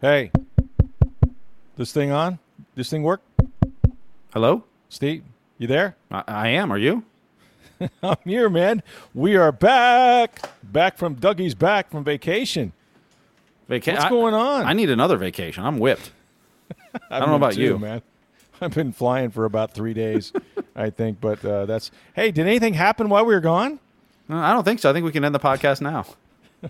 Hey, this thing on? This thing work? Hello? Steve, you there? I, I am. Are you? I'm here, man. We are back. Back from Dougie's back from vacation. Vaca- What's I- going on? I need another vacation. I'm whipped. I don't know about too, you. man. I've been flying for about three days, I think. But uh, that's. Hey, did anything happen while we were gone? Uh, I don't think so. I think we can end the podcast now.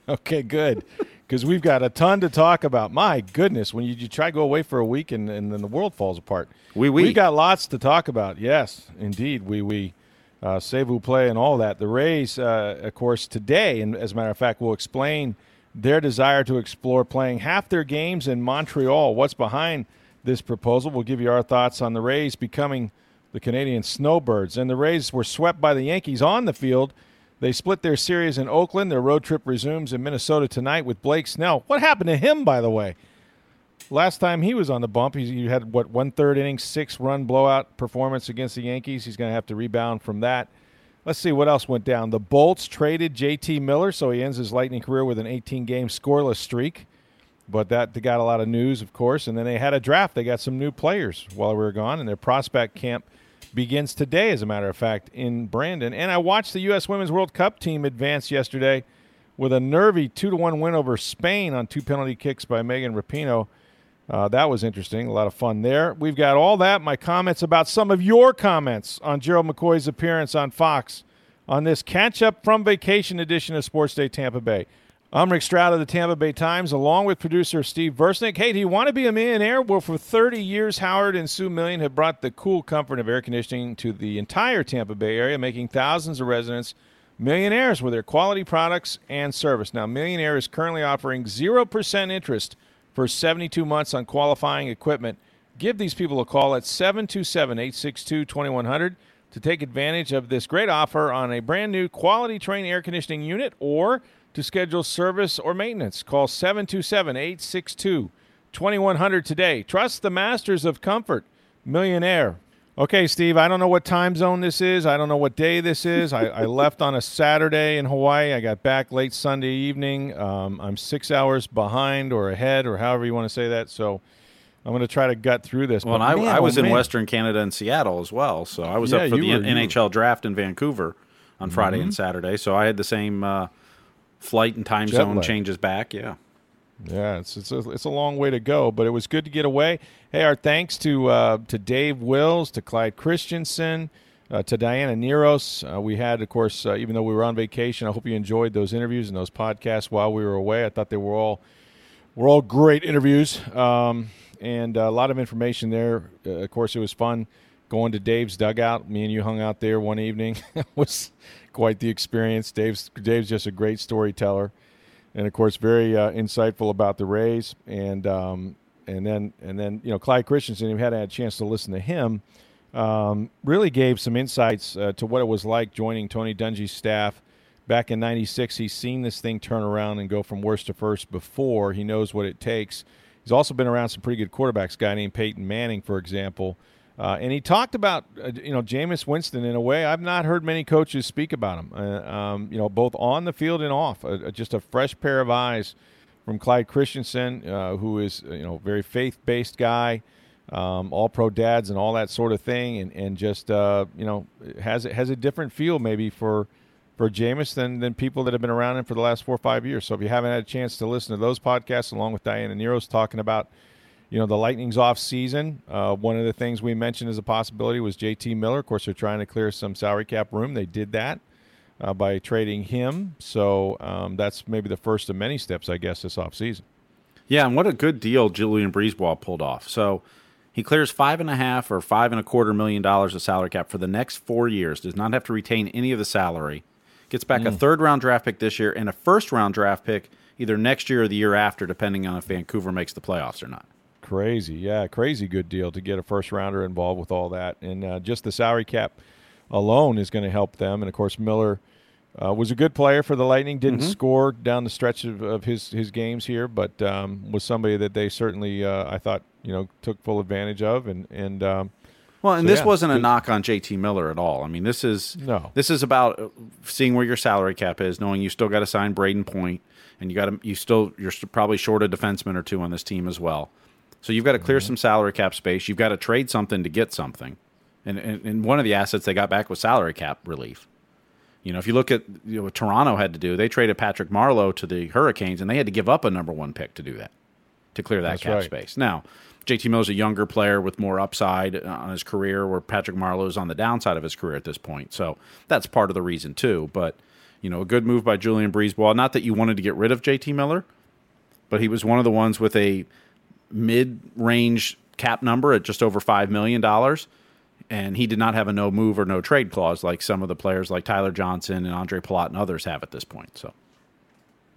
Okay, good. Because we've got a ton to talk about. My goodness, when you, you try to go away for a week and, and then the world falls apart. Oui, oui. We got lots to talk about. Yes, indeed. We we uh, save play and all that. The Rays, uh, of course, today, and as a matter of fact, will explain their desire to explore playing half their games in Montreal. What's behind this proposal? We'll give you our thoughts on the Rays becoming the Canadian Snowbirds. And the Rays were swept by the Yankees on the field. They split their series in Oakland. Their road trip resumes in Minnesota tonight with Blake Snell. What happened to him, by the way? Last time he was on the bump, he, had what one third inning, six run blowout performance against the Yankees. He's going to have to rebound from that. Let's see what else went down. The Bolts traded J.T. Miller, so he ends his Lightning career with an 18 game scoreless streak. But that got a lot of news, of course. And then they had a draft. They got some new players while we were gone, and their prospect camp begins today, as a matter of fact, in Brandon. And I watched the U.S. Women's World Cup team advance yesterday with a nervy two to one win over Spain on two penalty kicks by Megan Rapinoe. Uh, that was interesting. A lot of fun there. We've got all that. My comments about some of your comments on Gerald McCoy's appearance on Fox on this catch up from vacation edition of Sports Day Tampa Bay. I'm Rick Stroud of the Tampa Bay Times, along with producer Steve Versnick. Hey, do you want to be a millionaire? Well, for 30 years, Howard and Sue Million have brought the cool comfort of air conditioning to the entire Tampa Bay area, making thousands of residents millionaires with their quality products and service. Now, Millionaire is currently offering 0% interest for 72 months on qualifying equipment. Give these people a call at 727 862 2100 to take advantage of this great offer on a brand new quality Trane air conditioning unit or to schedule service or maintenance. Call 727 862 2100 today. Trust the masters of comfort, Millionaire. Okay, Steve, I don't know what time zone this is. I don't know what day this is. I, I left on a Saturday in Hawaii. I got back late Sunday evening. Um, I'm six hours behind or ahead, or however you want to say that. So I'm going to try to gut through this. Well, I, man, I was oh, in man. Western Canada and Seattle as well. So I was Yeah, up for the were- Mm-hmm. N- you were- NHL draft in Vancouver on Friday and Saturday. So I had the same uh, flight and time Jet zone lag. changes back. Yeah. Yeah, it's it's a, it's a long way to go, but it was good to get away. Hey, our thanks to uh, to Dave Wills, to Clyde Christensen, uh, to Diana Nearhos. Uh, we had, of course, uh, even though we were on vacation, I hope you enjoyed those interviews and those podcasts while we were away. I thought they were all were all great interviews, um, and a lot of information there. Uh, of course, it was fun going to Dave's dugout. Me and you hung out there one evening. it was quite the experience. Dave's Dave's just a great storyteller and of course very uh, insightful about the Rays and um, and then and then you know Clyde Christensen, who had had a chance to listen to him, um, really gave some insights uh, to what it was like joining Tony Dungy's staff back in '96. He's seen this thing turn around and go from worst to first before. He knows what it takes. He's also been around some pretty good quarterbacks. Guy named Peyton Manning, for example. Uh, and he talked about, uh, you know, Jameis Winston in a way I've not heard many coaches speak about him. Uh, um, you know, both on the field and off. Uh, just a fresh pair of eyes from Clyde Christensen, uh, who is, you know, very faith-based guy, um, all-pro dads and all that sort of thing, and and just uh, you know has has a different feel maybe for for Jameis than than people that have been around him for the last four or five years. So if you haven't had a chance to listen to those podcasts, along with Diana Nearhos talking about you know the Lightning's off season. Uh, one of the things we mentioned as a possibility was JT Miller. Of course, they're trying to clear some salary cap room. They did that uh, by trading him. So um, that's maybe the first of many steps, I guess, this off season. Yeah, and what a good deal Julien BriseBois pulled off. So he clears five and a half or five and a quarter million dollars of salary cap for the next four years. Does not have to retain any of the salary. gets back a third round draft pick this year and a first round draft pick either next year or the year after, depending on if Vancouver makes the playoffs or not. Crazy, yeah, crazy good deal to get a first rounder involved with all that, and uh, just the salary cap alone is going to help them. And of course, Miller uh, was a good player for the Lightning. Didn't Mm-hmm. score down the stretch of, of his his games here, but um, was somebody that they certainly uh, I thought you know took full advantage of, and and um, Well, and So, this yeah, wasn't a knock on JT Miller at all. I mean, this is No. This is about uh, seeing where your salary cap is, knowing you still got to sign Brayden Point, and you got to you still you're probably short a defenseman or two on this team as well. So you've got to clear Mm-hmm. some salary cap space. You've got to trade something to get something, and, and and one of the assets they got back was salary cap relief. You know, if you look at you know, what Toronto had to do, they traded Patrick Marleau to the Hurricanes, and they had to give up a number one pick to do that, to clear that That's cap right. space. Now, JT Miller's a younger player with more upside uh, on his career, where Patrick Marleau's on the downside of his career at this point. So that's part of the reason too. But you know, a good move by Julien BriseBois. Not that you wanted to get rid of JT Miller, but he was one of the ones with a mid-range cap number at just over five million dollars, and he did not have a no move or no trade clause like some of the players like Tyler Johnson and Ondrej Palat and others have at this point. So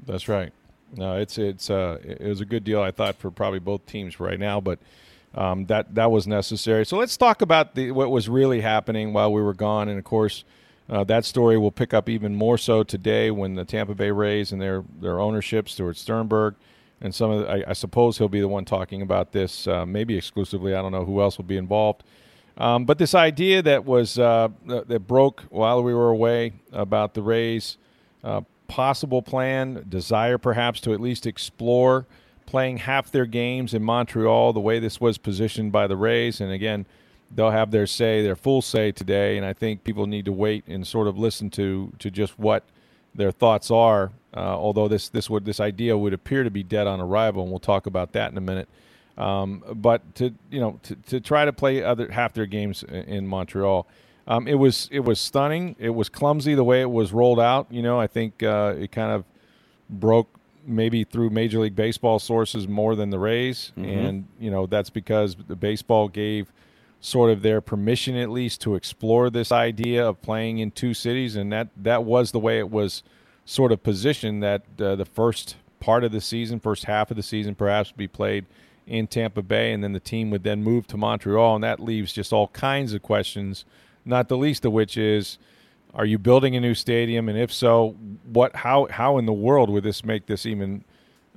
That's right. No, it's it's uh, it was a good deal I thought for probably both teams right now, but um, that that was necessary. So let's talk about the what was really happening while we were gone, and of course. Uh, that story will pick up even more so today when the Tampa Bay Rays and their, their ownership, Stuart Sternberg, and some of the, I, I suppose he'll be the one talking about this, uh, maybe exclusively. I don't know who else will be involved. Um, but this idea that was uh, that, broke while we were away about the Rays uh, possible plan, desire perhaps to at least explore playing half their games in Montreal the way this was positioned by the Rays. And again, they'll have their say, their full say today. And I think people need to wait and sort of listen to to just what their thoughts are. Uh, although this this would this idea would appear to be dead on arrival, and we'll talk about that in a minute. Um, but to you know to, to try to play other half their games in, Montreal, um, it was it was stunning. It was clumsy the way it was rolled out. You know, I think uh, it kind of broke maybe through Major League Baseball sources more than the Rays, and you know that's because the baseball gave sort of their permission at least to explore this idea of playing in two cities, and that that was the way it was sort of positioned that uh, the first part of the season, first half of the season, perhaps be played in Tampa Bay, and then the team would then move to Montreal, and that leaves just all kinds of questions. Not the least of which is, are you building a new stadium, and if so, what? How? How in the world would this make this even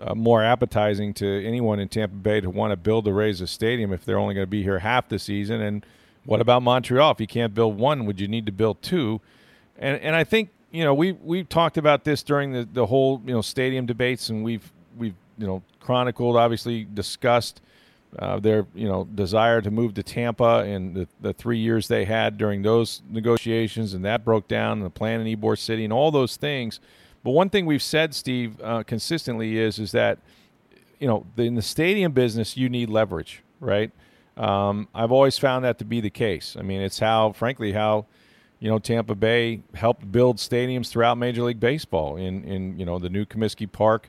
uh, more appetizing to anyone in Tampa Bay to want to build a Rays a stadium if they're only going to be here half the season? And what about Montreal? If you can't build one, would you need to build two? And and I think you know we we've talked about this during the, the whole you know stadium debates, and we've we've you know chronicled, obviously discussed uh, their you know desire to move to Tampa and the, the three years they had during those negotiations, and that broke down, and the plan in Ybor City, and all those things. But one thing we've said, Steve, uh, consistently is is that you know in the stadium business you need leverage, right? Um, I've always found that to be the case. I mean, it's how, frankly, how you know Tampa Bay helped build stadiums throughout Major League Baseball. In in you know the new Comiskey Park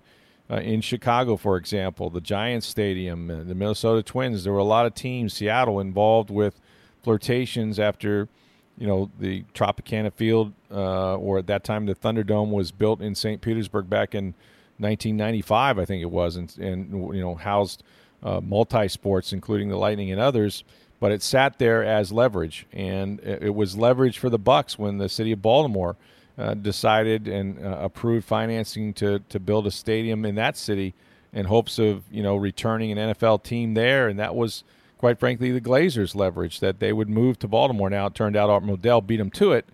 uh, in Chicago, for example, the Giants Stadium, uh, the Minnesota Twins. There were a lot of teams, Seattle, involved with flirtations after you know the Tropicana Field, uh, or at that time the Thunderdome was built in St. Petersburg back in 1995, I think it was, and, and you know housed uh, multi sports, including the Lightning and others. But it sat there as leverage, and it, was leverage for the Bucs when the city of Baltimore uh, decided and uh, approved financing to to build a stadium in that city in hopes of you know returning an NFL team there, and that was quite frankly the Glazers' leverage that they would move to Baltimore. Now it turned out Art Modell beat them to it,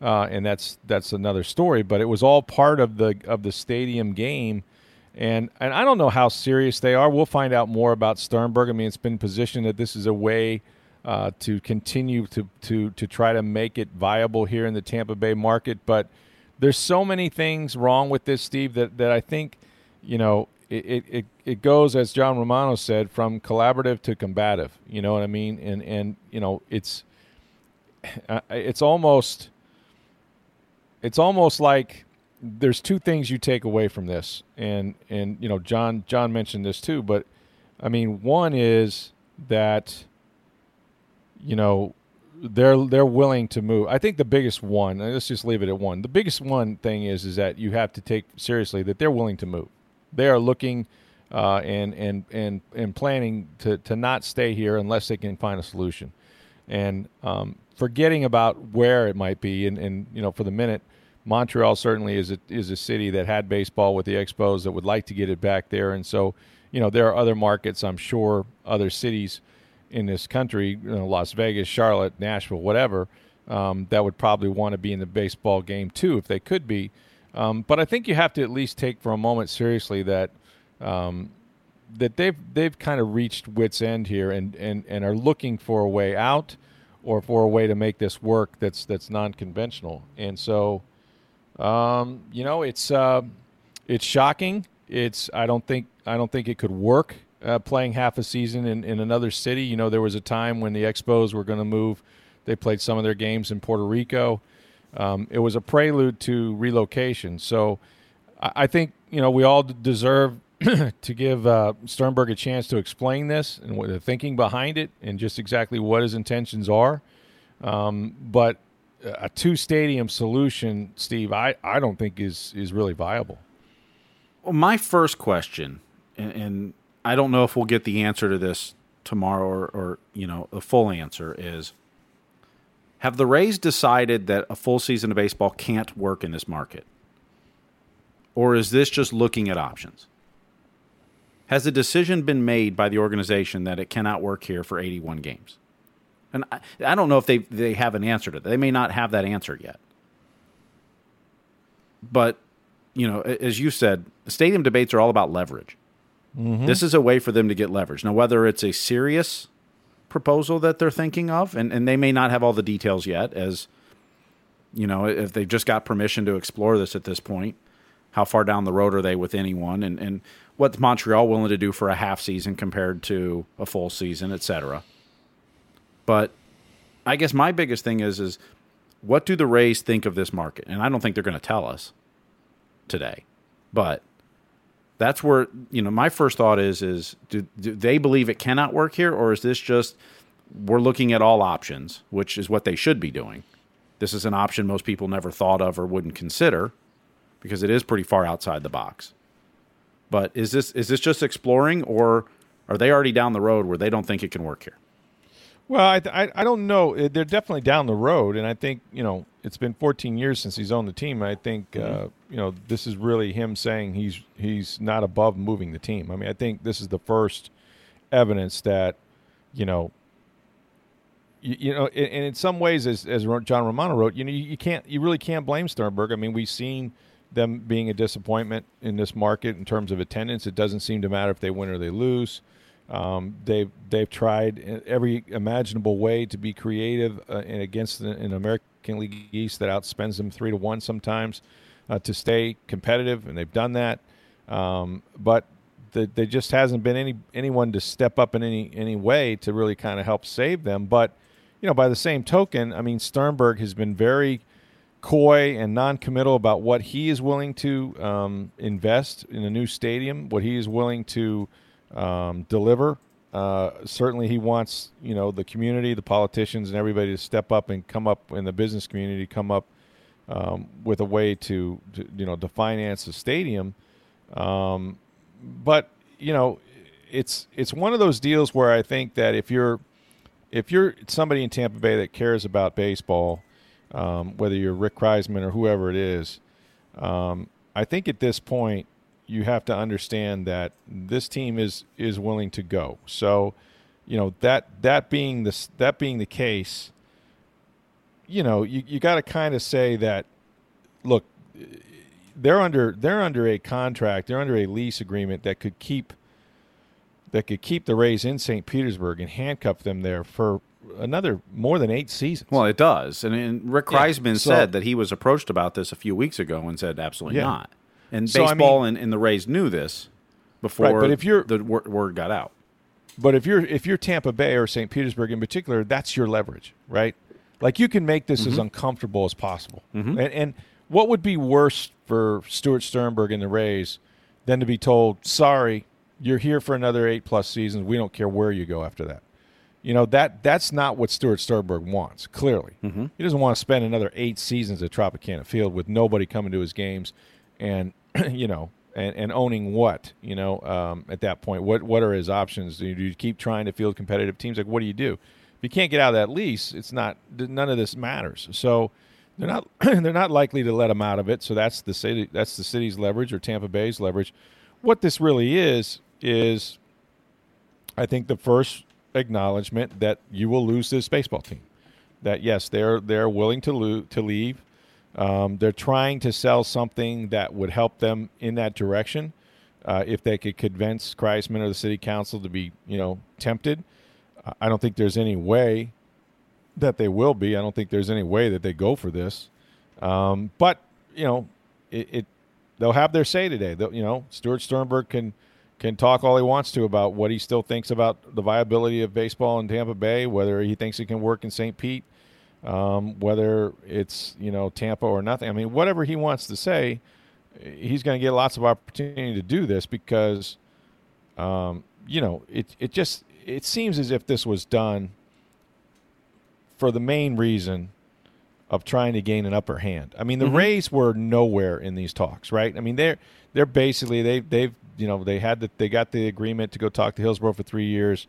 uh, and that's that's another story. But it was all part of the of the stadium game, and and I don't know how serious they are. We'll find out more about Sternberg. I mean, it's been positioned that this is a way. Uh, to continue to, to to try to make it viable here in the Tampa Bay market, but there's so many things wrong with this, Steve, that, that I think, you know, it, it, it goes, as John Romano said, from collaborative to combative. You know what I mean? And, and you know, it's, it's almost, it's almost like there's two things you take away from this. And, and, you know, John, John mentioned this too, but I mean, one is that, you know, they're they're willing to move. I think the biggest one. Let's just leave it at one. The biggest one thing is is that you have to take seriously that they're willing to move. They are looking uh, and and and and planning to to not stay here unless they can find a solution. And um, forgetting about where it might be, and, and you know, for the minute, Montreal certainly is a, is a city that had baseball with the Expos that would like to get it back there, and so you know there are other markets, I'm sure, other cities in this country, you know, Las Vegas, Charlotte, Nashville, whatever, um, that would probably want to be in the baseball game too if they could be. Um, but I think you have to at least take for a moment seriously that um, that they've they've kind of reached wits end here and, and, and are looking for a way out or for a way to make this work that's that's non conventional. And so, um, you know, it's uh, it's shocking. It's I don't think I don't think it could work uh, playing half a season in, in another city. You know, there was a time when the Expos were going to move. They played some of their games in Puerto Rico. Um, it was a prelude to relocation. So I, think you know we all deserve to give uh, Sternberg a chance to explain this and what the thinking behind it and just exactly what his intentions are. Um, but a two stadium solution, Steve, I, I don't think is is really viable. Well, my first question, and, and I don't know if we'll get the answer to this tomorrow or, or you know a full answer is have the Rays decided that a full season of baseball can't work in this market? Or is this just looking at options? Has a decision been made by the organization that it cannot work here for 81 games? And I, I don't know if they, they have an answer to that. They may not have that answer yet. But, you know, as you said, stadium debates are all about leverage. Mm-hmm. This is a way for them to get leverage. Now, whether it's a serious proposal that they're thinking of, and, and they may not have all the details yet, as, you know, if they've just got permission to explore this at this point, how far down the road are they with anyone? And, and what's Montreal willing to do for a half season compared to a full season, et cetera. But I guess my biggest thing is is what do the Rays think of this market? And I don't think they're going to tell us today. But that's where you know my first thought is is do, do they believe it cannot work here or is this just we're looking at all options, which is what they should be doing. This is an option most people never thought of or wouldn't consider because it is pretty far outside the box. But is this is this just exploring, or are they already down the road where they don't think it can work here? Well, I, I, I don't know. They're definitely down the road, and I think you know it's been 14 years since he's owned the team. I think mm-hmm. uh, you know this is really him saying he's he's not above moving the team. I mean, I think this is the first evidence that you know you, you, know, and in some ways, as, as John Romano wrote, you know, you, you, can't, you really can't blame Sternberg. I mean, we've seen them being a disappointment in this market in terms of attendance. It doesn't seem to matter if they win or they lose. Um, they've they've tried every imaginable way to be creative uh, and against an American League East that outspends them three to one sometimes uh, to stay competitive, and they've done that. Um, but the, there just hasn't been any anyone to step up in any any way to really kind of help save them. But you know, by the same token, I mean Sternberg has been very coy and non-committal about what he is willing to um, invest in a new stadium, what he is willing to um, deliver. Uh, certainly, he wants you know the community, the politicians, and everybody to step up and come up in the business community, come up um, with a way to, to, you know to finance the stadium. Um, but you know, it's it's one of those deals where I think that if you're if you're somebody in Tampa Bay that cares about baseball um, whether you're Rick Kriseman or whoever it is. Um, I think at this point you have to understand that this team is is willing to go. So, you know that that being the that being the case, you know you you got to kind of say that. Look, they're under they're under a contract. They're under a lease agreement that could keep that could keep the Rays in St. Petersburg and handcuff them there for another more than eight seasons. Well, it does. And, and Rick Kriseman yeah, so, said that he was approached about this a few weeks ago and said absolutely yeah. not. And so, baseball I mean, and, and, the Rays knew this before right, but if you're, the word got out. But if you're if you're Tampa Bay or St. Petersburg in particular, that's your leverage, right? Like you can make this mm-hmm. as uncomfortable as possible. Mm-hmm. And, and what would be worse for Stuart Sternberg and the Rays than to be told, "Sorry, you're here for another eight plus seasons. We don't care where you go after that." You know that that's not what Stuart Sternberg wants. Clearly, mm-hmm. he doesn't want to spend another eight seasons at Tropicana Field with nobody coming to his games, and you know, and, and owning what you know um, at that point. What what are his options? Do you, do you keep trying to field competitive teams? Like, what do you do? If you can't get out of that lease, it's not none of this matters. So they're not they're not likely to let him out of it. So that's the city that's the city's leverage or Tampa Bay's leverage. What this really is is, I think the first acknowledgement that you will lose this baseball team. That yes, they're they're willing to to leave. Um, they're trying to sell something that would help them in that direction. Uh, if they could convince Kriseman or the city council to be, you know, tempted, I don't think there's any way that they will be. I don't think there's any way that they go for this. Um, but you know, it, it, they'll have their say today. They'll, you know, Stuart Sternberg can can talk all he wants to about what he still thinks about the viability of baseball in Tampa Bay, whether he thinks it can work in St. Pete, um, whether it's you know Tampa or nothing. I mean, whatever he wants to say, he's going to get lots of opportunity to do this because, um, you know, it it just it seems as if this was done for the main reason of trying to gain an upper hand. I mean, the mm-hmm. Rays were nowhere in these talks, right? I mean, they're they're basically they they've you know they had the, they got the agreement to go talk to Hillsborough for three years.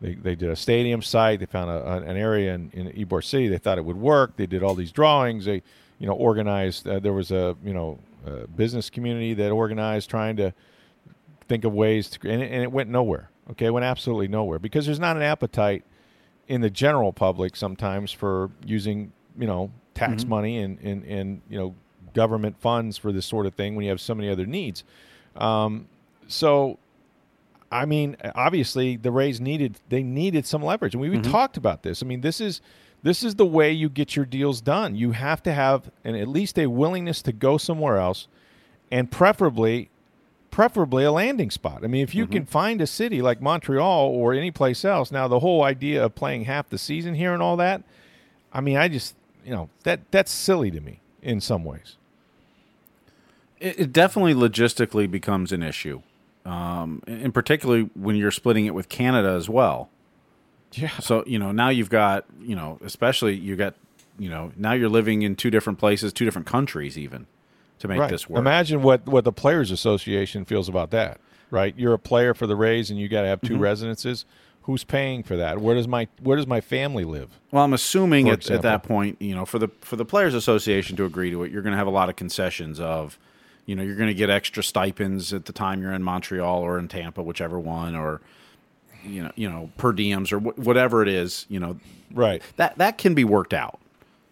They, they did a stadium site. They found a, an area in, in Ybor City. They thought it would work. They did all these drawings. They, you know, organized. Uh, there was a you know a business community that organized trying to think of ways to, and it, and it went nowhere. Okay, went absolutely nowhere because there's not an appetite in the general public sometimes for using you know tax mm-hmm. money and, and and you know government funds for this sort of thing when you have so many other needs. Um, so, I mean, obviously the Rays needed they needed some leverage, and we, we mm-hmm. talked about this. I mean, this is this is the way you get your deals done. You have to have an, at least a willingness to go somewhere else, and preferably preferably a landing spot. I mean, if you mm-hmm. can find a city like Montreal or any place else, now the whole idea of playing half the season here and all that, I mean, I just you know that that's silly to me in some ways. It, it definitely logistically becomes an issue um, and particularly when you're splitting it with Canada as well. Yeah. So you know now you've got you know especially you got you know now you're living in two different places, two different countries even to make right. this work. Imagine what what the Players Association feels about that. Right, you're a player for the Rays, and you got to have 2 mm-hmm. residences. Who's paying for that? Where does my where does my family live? Well, I'm assuming at, at, that point, you know, for the for the Players Association to agree to it, you're going to have a lot of concessions of you know you're going to get extra stipends at the time you're in Montreal or in Tampa, whichever one, or you know you know per diems or wh- whatever it is. You know, right? That that can be worked out.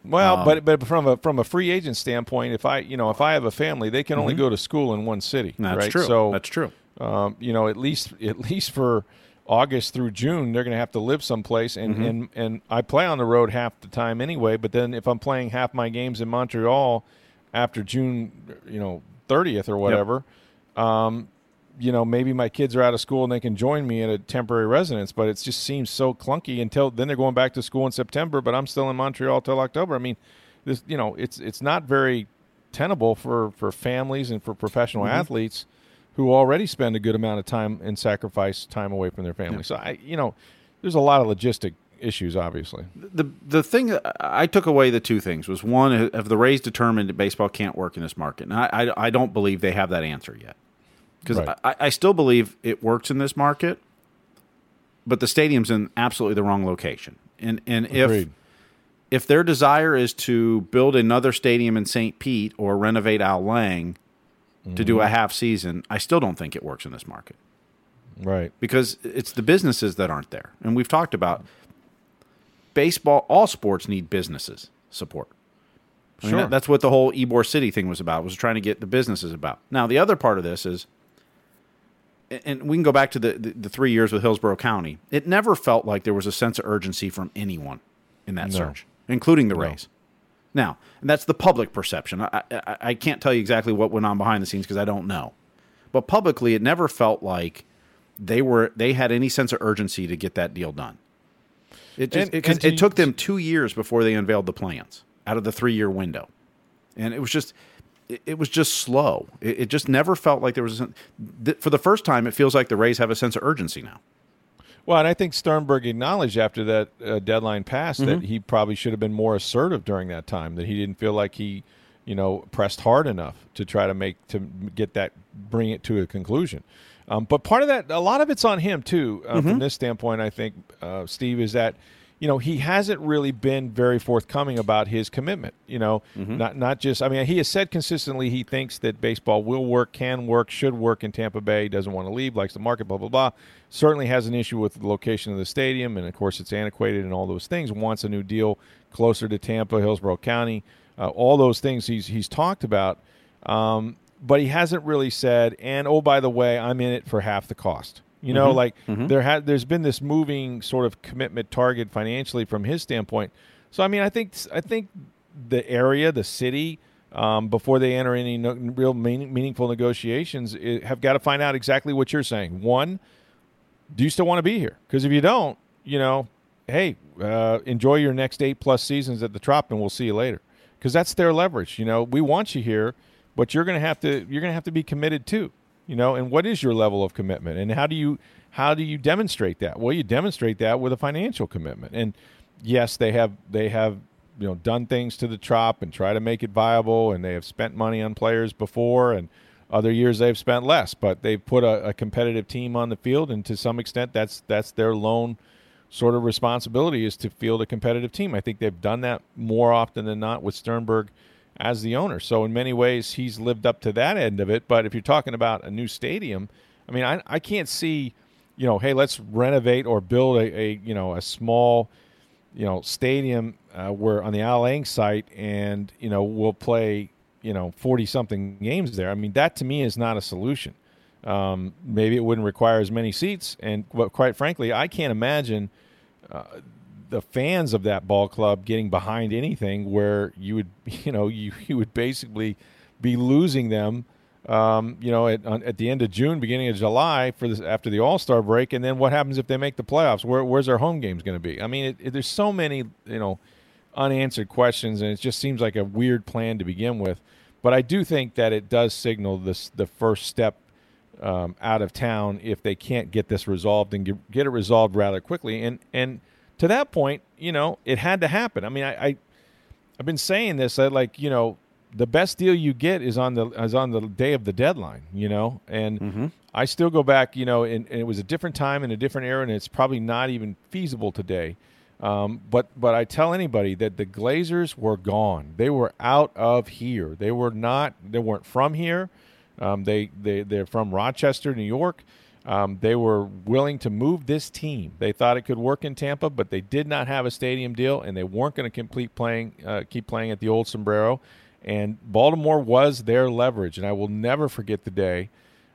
Well, um, but but from a from a free agent standpoint, if I you know if I have a family, they can mm-hmm. only go to school in one city. That's right? true. So that's true. Um, you know, at least at least for August through June, they're going to have to live someplace, and, mm-hmm. and and I play on the road half the time anyway. But then if I'm playing half my games in Montreal after June, you know, 30th or whatever, yep. um, you know, maybe my kids are out of school and they can join me at a temporary residence, but it just seems so clunky until then they're going back to school in September, but I'm still in Montreal till October. I mean, this, you know, it's, it's not very tenable for, for families and for professional mm-hmm. athletes who already spend a good amount of time and sacrifice time away from their family. Yep. So I, you know, there's a lot of logistic issues, obviously. The the thing I took away the two things was one, have the Rays determined that baseball can't work in this market? And I, I, I don't believe they have that answer yet. Because right. I, I still believe it works in this market, but the stadium's in absolutely the wrong location. And and Agreed. if if their desire is to build another stadium in St. Pete or renovate Al Lang mm-hmm. to do a mm-hmm. half season, I still don't think it works in this market. Right. Because it's the businesses that aren't there. And we've talked about baseball, all sports need businesses support. I sure. Mean, that's what the whole Ybor City thing was about, was trying to get the businesses about. Now, the other part of this is, and we can go back to the, the, the three years with Hillsborough County, it never felt like there was a sense of urgency from anyone in that no. search, including the no. Rays. Now, and that's the public perception. I, I, I can't tell you exactly what went on behind the scenes because I don't know. But publicly, it never felt like they were they had any sense of urgency to get that deal done. It just and, it, it took them two years before they unveiled the plans out of the three year window, and it was just it, it was just slow. It, it, just never felt like there was a, for the first time. It feels like the Rays have a sense of urgency now. Well, and I think Sternberg acknowledged after that uh, deadline passed mm-hmm. that he probably should have been more assertive during that time. That he didn't feel like he, you know, pressed hard enough to try to make to get that bring it to a conclusion. Um, but part of that, a lot of it's on him too. Uh, mm-hmm. From this standpoint, I think uh, Steve is that you know he hasn't really been very forthcoming about his commitment. You know, mm-hmm. not not just. I mean, he has said consistently he thinks that baseball will work, can work, should work in Tampa Bay. Doesn't want to leave, likes the market, blah blah blah. Certainly has an issue with the location of the stadium, and of course it's antiquated and all those things. Wants a new deal closer to Tampa, Hillsborough County. Uh, all those things he's he's talked about. Um, but he hasn't really said, and oh, by the way, I'm in it for half the cost. You know, mm-hmm. like mm-hmm. there had there's been this moving sort of commitment target financially from his standpoint. So I mean, I think I think the area, the city, um, before they enter any no, real meaning, meaningful negotiations, it, have got to find out exactly what you're saying. One, do you still want to be here? Because if you don't, you know, hey, uh, enjoy your next eight plus seasons at the Trop, and we'll see you later. Because that's their leverage. You know, we want you here but you're to have to you're going to have to be committed too you know and what is your level of commitment? And how do you how do you demonstrate that? Well you demonstrate that with a financial commitment. And yes they have they have you know done things to the trop and try to make it viable and they have spent money on players before and other years they've spent less. But they've put a, a competitive team on the field and to some extent that's that's their lone sort of responsibility is to field a competitive team. I think they've done that more often than not with sternberg as the owner. So in many ways, he's lived up to that end of it. But if you're talking about a new stadium, I mean, I, I can't see, you know, hey, let's renovate or build a, a you know a small, you know, stadium uh, where on the Al Lang site, and you know we'll play you know forty something games there. I mean, that to me is not a solution. Um, maybe it wouldn't require as many seats, and quite frankly, I can't imagine. Uh, the fans of that ball club getting behind anything where you would you know you, you would basically be losing them um, you know at, at the end of June beginning of July for this after the All-Star break. And then what happens if they make the playoffs? Where, where's our home games going to be? I mean it, it, there's so many you know unanswered questions and it just seems like a weird plan to begin with. But I do think that it does signal this the first step um, out of town if they can't get this resolved and get, get it resolved rather quickly. And and to that point, you know, it had to happen. I mean, I, I have been saying this. I like, you know, the best deal you get is on the is on the day of the deadline. You know, and mm-hmm. I still go back. You know, and, and, it was a different time and a different era, and it's probably not even feasible today. Um, but but I tell anybody that the Glazers were gone. They were out of here. They were not. They weren't from here. Um, they they they're from Rochester, New York. Um, they were willing to move this team. They thought it could work in Tampa, but they did not have a stadium deal, and they weren't going to complete playing, uh, keep playing at the old Sombrero. And Baltimore was their leverage, and I will never forget the day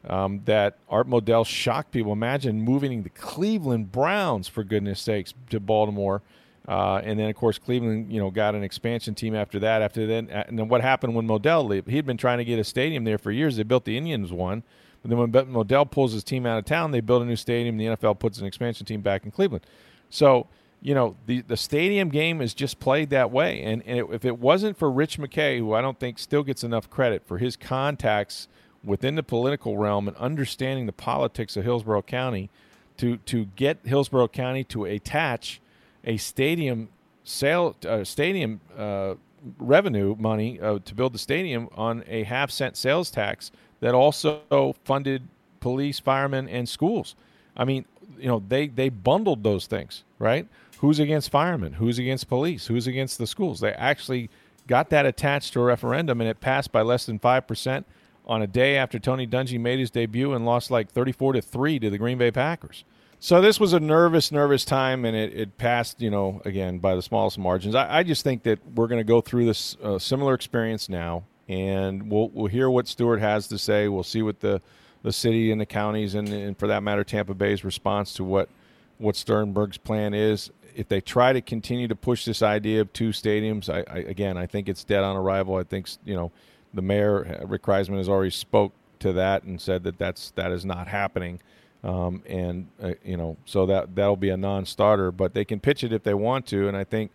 um, that Art Modell shocked people. Imagine moving the Cleveland Browns, for goodness sakes, to Baltimore. Uh, and then, of course, Cleveland, you know, got an expansion team after that. After then, and then what happened when Modell left? He'd been trying to get a stadium there for years. They built the Indians one. But then when Modell pulls his team out of town, they build a new stadium. The NFL puts an expansion team back in Cleveland. So, you know, the, the stadium game is just played that way. And, and it, if it wasn't for Rich McKay, who I don't think still gets enough credit for his contacts within the political realm and understanding the politics of Hillsborough County, to, to get Hillsborough County to attach a stadium sale, uh, stadium uh, revenue money uh, to build the stadium on a half cent sales tax – that also funded police, firemen, and schools. I mean, you know, they they bundled those things, right? Who's against firemen? Who's against police? Who's against the schools? They actually got that attached to a referendum, and it passed by less than five percent on a day after Tony Dungy made his debut and lost like thirty-four to three to the Green Bay Packers. So this was a nervous, nervous time, and it, it passed, you know, again by the smallest margins. I, I just think that we're going to go through this uh, similar experience now and we'll we'll hear what Stuart has to say. We'll see what the the city and the counties and, and for that matter Tampa Bay's response to what what Sternberg's plan is. If they try to continue to push this idea of two stadiums, I, I again I think it's dead on arrival. I think you know the mayor Rick Kriseman has already spoke to that and said that that's that is not happening. Um, and uh, you know, so that that'll be a non-starter. But they can pitch it if they want to, and I think,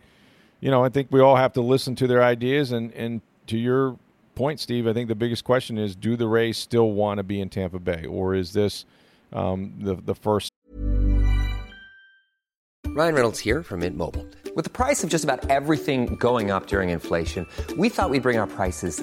you know, I think we all have to listen to their ideas. And and to your point, Steve, I think the biggest question is: Do the Rays still want to be in Tampa Bay, or is this um, the the first? Ryan Reynolds here from Mint Mobile. With the price of just about everything going up during inflation, we thought we'd bring our prices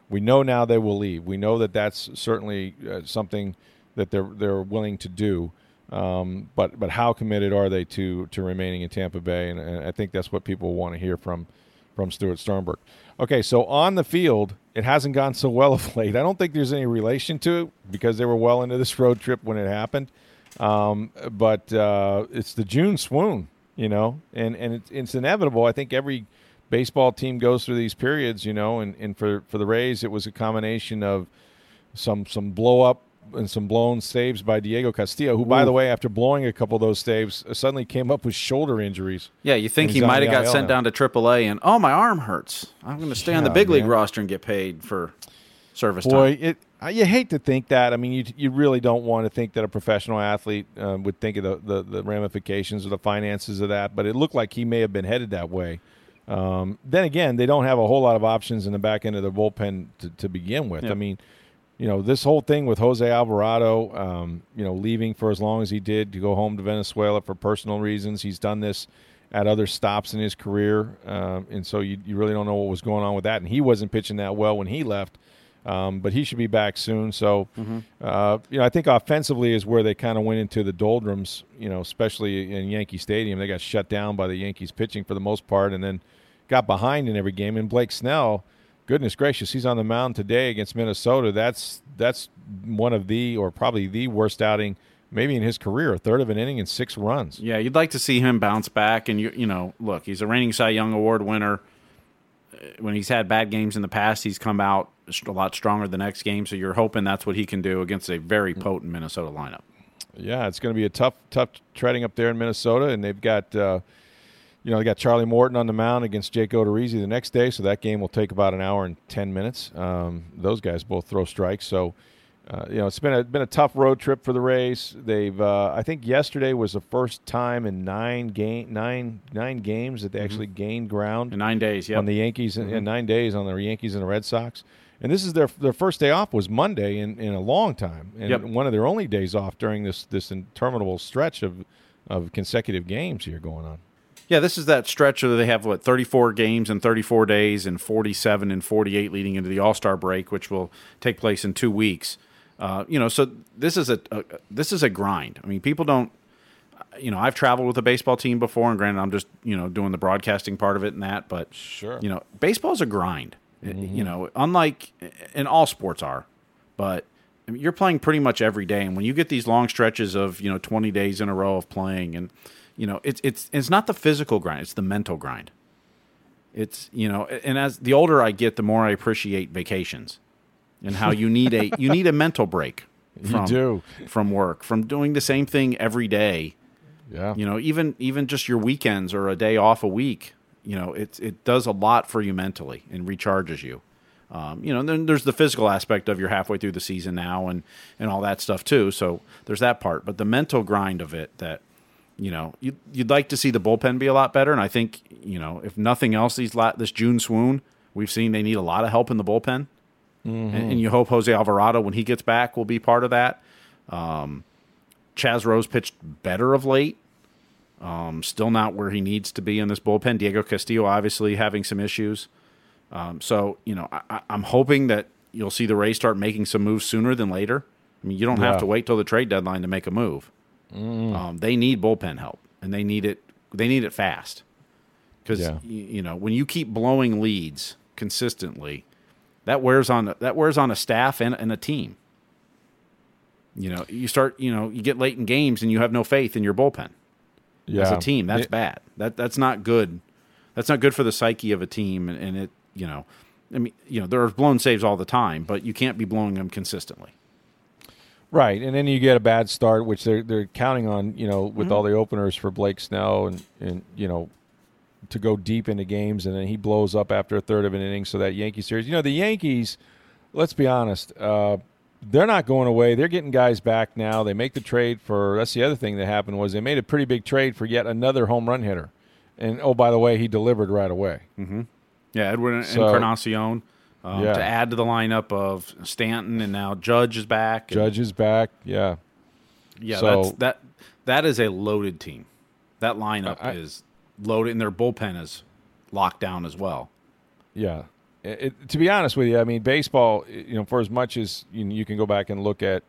We know now they will leave. We know that that's certainly uh, something that they're they're willing to do. Um, but but how committed are they to to remaining in Tampa Bay? And, and I think that's what people want to hear from from Stuart Sternberg. Okay, so on the field, it hasn't gone so well of late. I don't think there's any relation to it because they were well into this road trip when it happened. Um, but uh, it's the June swoon, you know, and and it's, it's inevitable. I think every baseball team goes through these periods, you know, and, and for, for the Rays, it was a combination of some some blow up and some blown saves by Diego Castillo, who, by the way, after blowing a couple of those saves, uh, suddenly came up with shoulder injuries. Yeah, you think he might have got IL sent now. down to AAA and oh my arm hurts. I'm going to stay on the Yeah, big league roster and get paid for service Boy, time. it I- you hate to think that. I mean, you you really don't want to think that a professional athlete um, would think of the, the the ramifications or the finances of that. But it looked like he may have been headed that way. Um, then again, they don't have a whole lot of options in the back end of their bullpen to, to begin with. I mean, you know, this whole thing with Jose Alvarado, um, you know, leaving for as long as he did to go home to Venezuela for personal reasons. He's done this at other stops in his career, um, and so you, you really don't know what was going on with that. And he wasn't pitching that well when he left, um, but he should be back soon. So, uh, you know, I think offensively is where they kind of went into the doldrums. You know, especially in Yankee Stadium, they got shut down by the Yankees pitching for the most part, and then got behind in every game. And Blake Snell goodness gracious, he's on the mound today against Minnesota. That's that's one of the or probably the worst outing maybe in his career. A third of an inning and six runs. Yeah, you'd like to see him bounce back. And you, you know, look, he's a reigning Cy Young Award winner. When he's had bad games in the past, he's come out a lot stronger the next game. So you're hoping that's what he can do against a very potent Minnesota lineup. Yeah, it's going to be a tough tough treading up there in Minnesota, and they've got. Uh, you know, they got Charlie Morton on the mound against Jake Odorizzi the next day, so that game will take about an hour and ten minutes. Um, those guys both throw strikes, so uh, you know it's been a been a tough road trip for the Rays. They've, uh, I think, yesterday was the first time in nine game nine nine games that they actually gained ground In nine days, yeah. on the Yankees in, in nine days on the Yankees and the Red Sox. And this is their their first day off was Monday in, in a long time, and Yep. one of their only days off during this this interminable stretch of of consecutive games here going on. Yeah, this is that stretch where they have what 34 games in 34 days and 47 and 48 leading into the All Star break, which will take place in two weeks. Uh, you know, so this is a, a this is a grind. I mean, people don't. You know, I've traveled with a baseball team before, and granted, I'm just you know doing the broadcasting part of it and that. But Sure. you know, baseball's a grind. Eh, eh, you mm-hmm. know, unlike eh, and all sports are, but I mean, you're playing pretty much every day, and when you get these long stretches of you know 20 days in a row of playing, and you know, it's it's it's not the physical grind; it's the mental grind. It's you know, and as the older I get, the more I appreciate vacations, and how you need a you need a mental break. From, do. from work, from doing the same thing every day. Yeah, You know, even even just your weekends or a day off a week. You know, it it does a lot for you mentally and recharges you. Um, you know, and then there's the physical aspect of you're halfway through the season now and and all that stuff too. So there's that part, but the mental grind of it that you know you'd, you'd like to see the bullpen be a lot better. And I think you know if nothing else, these this June swoon we've seen they need a lot of help in the bullpen, and, and you hope Jose Alvarado when he gets back will be part of that. Um, Chaz Roe's pitched better of late. Um, still not where he needs to be in this bullpen. Diego Castillo obviously having some issues. Um, so you know, I, I'm hoping that you'll see the Rays start making some moves sooner than later. I mean, you don't have to wait till the trade deadline to make a move. Um, they need bullpen help, and they need it. They need it fast because Yeah. you know when you keep blowing leads consistently, that wears on that wears on a staff and, and a team. You know, you start. You know, you get late in games and you have no faith in your bullpen yeah. as a team. That's It- bad. That that's not good. That's not good for the psyche of a team. And, and it, you know, I mean, you know, there are blown saves all the time, but you can't be blowing them consistently. Right, and then you get a bad start, which they're they're counting on. You know, with mm-hmm. all the openers for Blake Snell and and you know, to go deep into games, and then he blows up after a third of an inning. So that Yankee series, you know, the Yankees. Let's be honest. Uh, they're not going away. They're getting guys back now. They make the trade for. That's the other thing that happened was they made a pretty big trade for yet another home run hitter, and oh by the way, he delivered right away. Mm-hmm. Yeah, Edward So- Encarnacion um, Yeah. to add to the lineup of Stanton, and now Judge is back. Judge is back. Yeah, yeah, so- that's, that that is a loaded team. That lineup I- is loaded, and their bullpen is locked down as well. Yeah. It, to be honest with you, I mean, baseball, you know, for as much as you, know, you can go back and look at,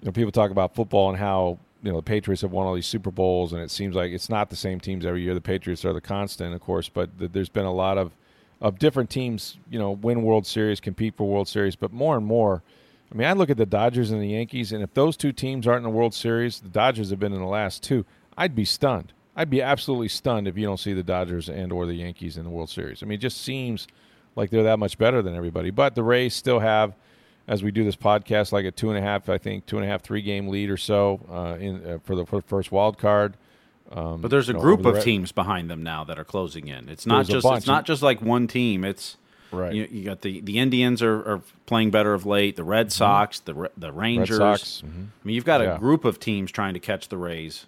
you know, people talk about football and how, you know, the Patriots have won all these Super Bowls, and it seems like it's not the same teams every year. The Patriots are the constant, of course, but th- there's been a lot of, of different teams, you know, win World Series, compete for World Series, but more and more, I mean, I look at the Dodgers and the Yankees, and if those two teams aren't in the World Series, the Dodgers have been in the last two, I'd be stunned. I'd be absolutely stunned if you don't see the Dodgers and or the Yankees in the World Series. I mean, it just seems like they're that much better than everybody. But the Rays still have, as we do this podcast, like a two and a half, I think, two and a half, three game lead or so uh, in uh, for the for the first wild card. Um, But there's a you know, group of the re- teams behind them now that are closing in. It's not There's just it's not just like one team. It's Right. You, you got the the Indians are, are playing better of late. The Red Sox, the Ra- the Rangers. Sox, mhm. I mean, you've got a Yeah. group of teams trying to catch the Rays.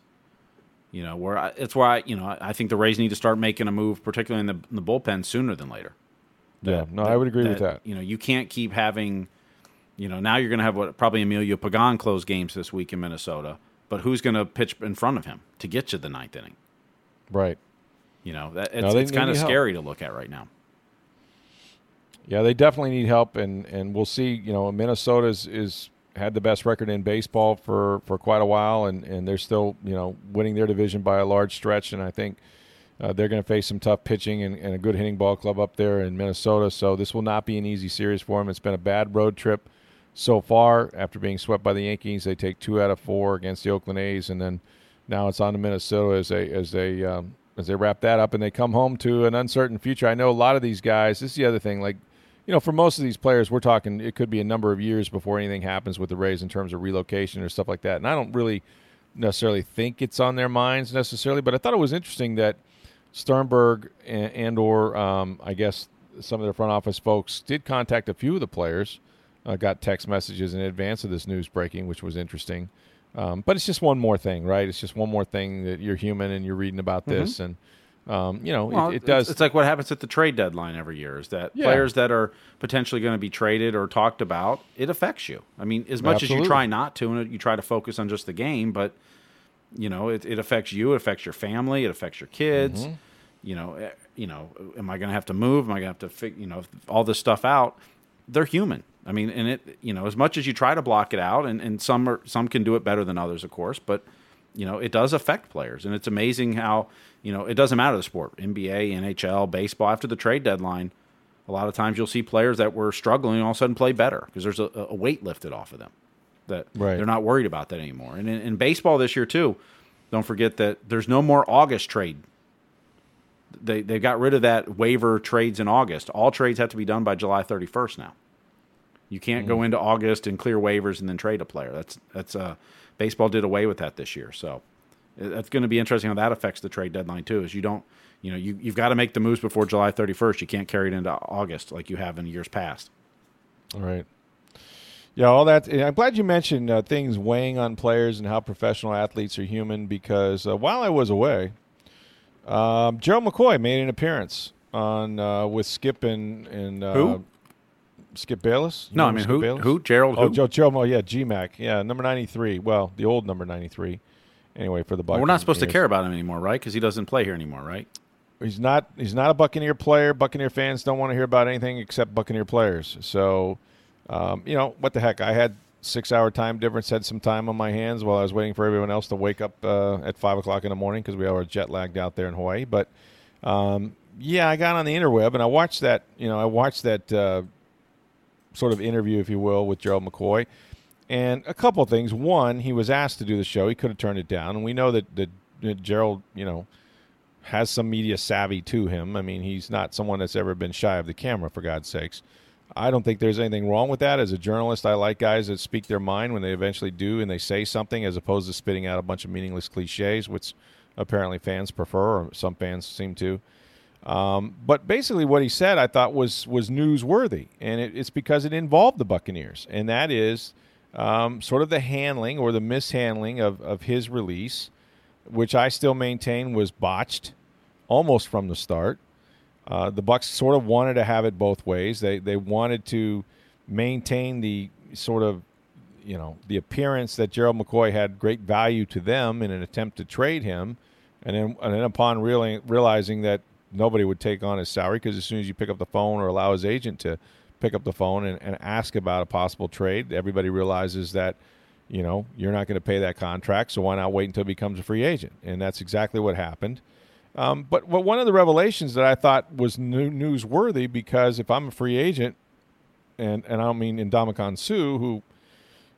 You know, where I, it's why you know I- I think the Rays need to start making a move, particularly in the, in the bullpen, sooner than later. Yeah, no, I would agree with that. You know, you can't keep having. You know, now you're going to have what probably Emilio Pagan close games this week in Minnesota, but who's going to pitch in front of him to get you the ninth inning? Right. You know, that it's, No, it's kind of help. scary to look at right now. Yeah, they definitely need help, and, and we'll see. You know, Minnesota's is had the best record in baseball for, for quite a while, and, and they're still you know winning their division by a large stretch. And I think uh, they're going to face some tough pitching and, and a good hitting ball club up there in Minnesota. So this will not be an easy series for them. It's been a bad road trip so far. After being swept by the Yankees, they take two out of four against the Oakland A's, and then now it's on to Minnesota as they as they um, as they wrap that up and they come home to an uncertain future. I know a lot of these guys. This is the other thing, like you know, for most of these players, we're talking it could be a number of years before anything happens with the Rays in terms of relocation or stuff like that. And I don't really necessarily think it's on their minds necessarily, but I thought it was interesting that Sternberg and, and or um, I guess some of their front office folks did contact a few of the players, uh, got text messages in advance of this news breaking, which was interesting. Um, but it's just one more thing, right? It's just one more thing that you're human and you're reading about this, and um, you know, Well, it, it it's- does. It's, like what happens at the trade deadline every year is that Yeah. players that are potentially going to be traded or talked about, it affects you. I mean, as much as you try not to, and you try to focus on just the game, but you know, it, it affects you. It affects your family. It affects your kids. Mm-hmm. You know, eh, you know, am I going to have to move? Am I going to have to, fig- you know, all this stuff out? They're human. I mean, and it, you know, as much as you try to block it out, and, and some are, some can do it better than others, of course, but you know, it does affect players, and it's amazing how you know it doesn't matter the sport, NBA, NHL, baseball. After the trade deadline, a lot of times you'll see players that were struggling all of a sudden play better because there's a, a weight lifted off of them. That Right. they're not worried about that anymore. And in, in baseball this year too, don't forget that there's no more August trade. They they got rid of that waiver trades in August. All trades have to be done by July 31st now. You can't Mm. go into August and clear waivers and then trade a player. That's that's uh baseball did away with that this year. So it- that's going to be interesting how that affects the trade deadline too. Is you don't you know you you've got to make the moves before July 31st. You can't carry it into August like you have in years past. All right. Yeah, all that. I'm glad you mentioned uh, things weighing on players and how professional athletes are human because uh, while I was away, um, Gerald McCoy made an appearance on uh, with Skip and, and uh, Who? Skip Bayless. You No, I mean Skip who Bayless? who Gerald Oh, who? Joe, Joe, Mo, yeah, GMAC, yeah, number 93. Well, the old number 93. Anyway, for the Well, Buccaneers. we're not supposed to care about him anymore, right? Because he doesn't play here anymore, right? He's not. He's not a Buccaneer player. Buccaneer fans don't want to hear about anything except Buccaneer players. So, um, you know what the heck? I had six hour time difference. Had some time on my hands while I was waiting for everyone else to wake up uh, at five o'clock in the morning because we all were jet lagged out there in Hawaii. But um, yeah, I got on the interweb and I watched that. You know, I watched that uh, sort of interview, if you will, with Gerald McCoy. And a couple of things. One, he was asked to do the show. He could have turned it down, and we know that that, that Gerald, you know, has some media savvy to him. I mean, he's not someone that's ever been shy of the camera, for God's sakes. I don't think there's anything wrong with that. As a journalist, I like guys that speak their mind when they eventually do and they say something, as opposed to spitting out a bunch of meaningless cliches, which apparently fans prefer, or some fans seem to. Um, but basically, what he said I thought was was newsworthy, and it, it's because it involved the Buccaneers, and that is um, sort of the handling or the mishandling of, of his release, which I still maintain was botched almost from the start. Uh, the Bucs sort of wanted to have it both ways. They they wanted to maintain the sort of you know the appearance that Gerald McCoy had great value to them in an attempt to trade him, and then and then upon reali- realizing that nobody would take on his salary because as soon as you pick up the phone or allow his agent to pick up the phone and, and ask about a possible trade, everybody realizes that you know you're not going to pay that contract, so why not wait until he becomes a free agent? And that's exactly what happened. Um, but but one of the revelations that I thought was new, newsworthy because if I'm a free agent, and and I don't mean Ndamukong Suh, who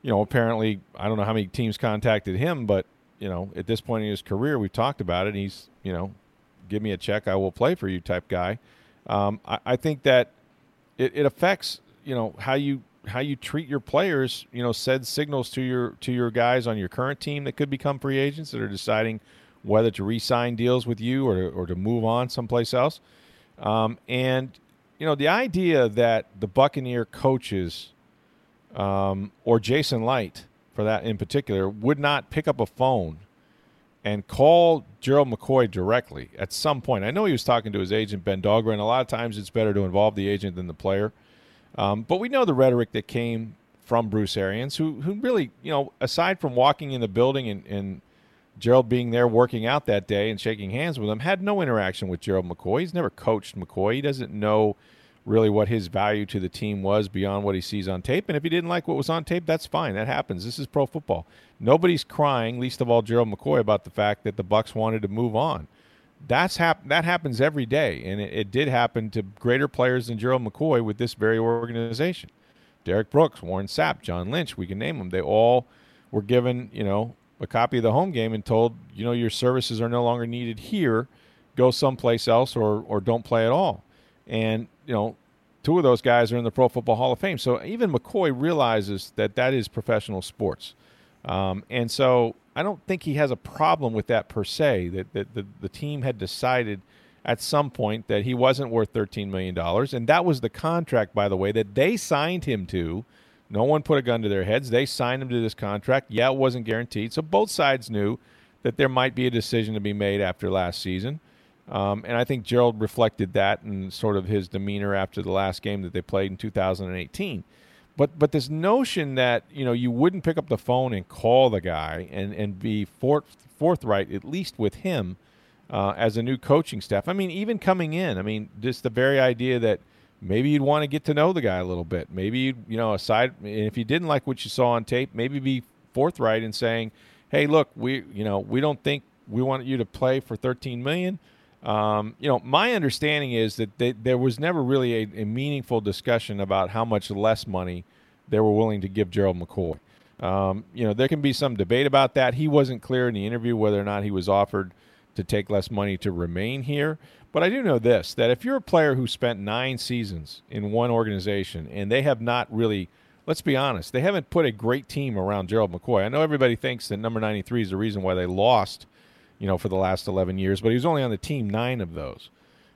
you know apparently I don't know how many teams contacted him, but you know at this point in his career, we've talked about it. He's you know give me a check, I will play for you type guy. Um, I, I, think that it, it affects you know how you how you treat your players. You know, said signals to your to your guys on your current team that could become free agents that are deciding whether to re-sign deals with you or or to move on someplace else. Um, and you know, the idea that the Buccaneer coaches um, or Jason Licht, for that in particular, would not pick up a phone and call Gerald McCoy directly at some point. I know he was talking to his agent Ben Dogra, and a lot of times it's better to involve the agent than the player. Um, but we know the rhetoric that came from Bruce Arians, who who really, you know, aside from walking in the building and, and Gerald being there working out that day and shaking hands with him, had no interaction with Gerald McCoy. He's never coached McCoy. He doesn't know really what his value to the team was beyond what he sees on tape. And if he didn't like what was on tape, that's fine. That happens. This is pro football. Nobody's crying, least of all Gerald McCoy, about the fact that the Bucs wanted to move on. That's hap- that happens every day, and it, it did happen to greater players than Gerald McCoy with this very organization. Derrick Brooks, Warren Sapp, John Lynch, we can name them. They all were given, you know, a copy of the home game and told, you know, your services are no longer needed here. Go someplace else or or don't play at all. And you know, two of those guys are in the Pro Football Hall of Fame. So even McCoy realizes that that is professional sports. Um, and so I don't think he has a problem with that per se. That, that the, the team had decided at some point that he wasn't worth $13 million. And that was the contract, by the way, that they signed him to. No one put a gun to their heads. They signed him to this contract. Yeah, it wasn't guaranteed. So both sides knew that there might be a decision to be made after last season. Um, and I think Gerald reflected that in sort of his demeanor after the last game that they played in 2018. But but this notion that you know you wouldn't pick up the phone and call the guy and and be forth, forthright at least with him uh, as a new coaching staff. I mean, even coming in, I mean, just the very idea that maybe you'd want to get to know the guy a little bit. Maybe you you know aside if you didn't like what you saw on tape, maybe be forthright in saying, "Hey, look, we you know we don't think we want you to play for 13 million. Um, you know, my understanding is that they, there was never really a, a, meaningful discussion about how much less money they were willing to give Gerald McCoy. Um, you know, there can be some debate about that. He wasn't clear in the interview whether or not he was offered to take less money to remain here. But I do know this that if you're a player who spent nine seasons in one organization and they have not really, let's be honest, they haven't put a great team around Gerald McCoy. I know everybody thinks that number 93 is the reason why they lost you know, for the last 11 years, but he was only on the team nine of those.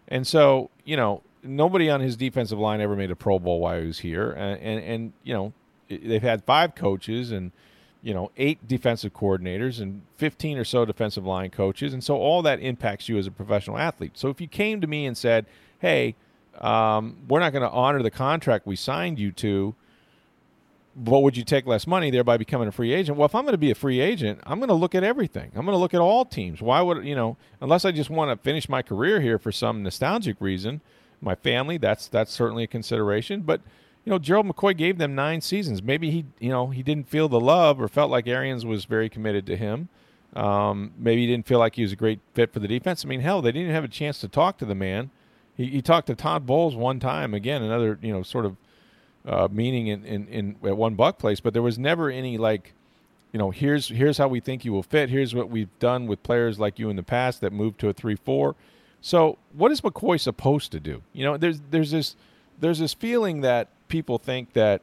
And so, you know, nobody on his defensive line ever made a Pro Bowl while he was here. And, and, and you know, they've had five coaches and, you know, eight defensive coordinators and 15 or so defensive line coaches. And so all that impacts you as a professional athlete. So if you came to me and said, hey, um, we're not going to honor the contract we signed you to but would you take less money thereby becoming a free agent? Well, if I'm going to be a free agent, I'm going to look at everything. I'm going to look at all teams. Why would you know? Unless I just want to finish my career here for some nostalgic reason, my family. That's that's certainly a consideration. But you know, Gerald McCoy gave them nine seasons. Maybe he you know he didn't feel the love or felt like Arians was very committed to him. Um, maybe he didn't feel like he was a great fit for the defense. I mean, hell, they didn't have a chance to talk to the man. He, he talked to Todd Bowles one time. Again, another you know sort of uh, meaning in, in, in at one buck place, but there was never any like, you know, here's here's how we think you will fit. Here's what we've done with players like you in the past that moved to a three four. So what is McCoy supposed to do? You know, there's there's this there's this feeling that people think that,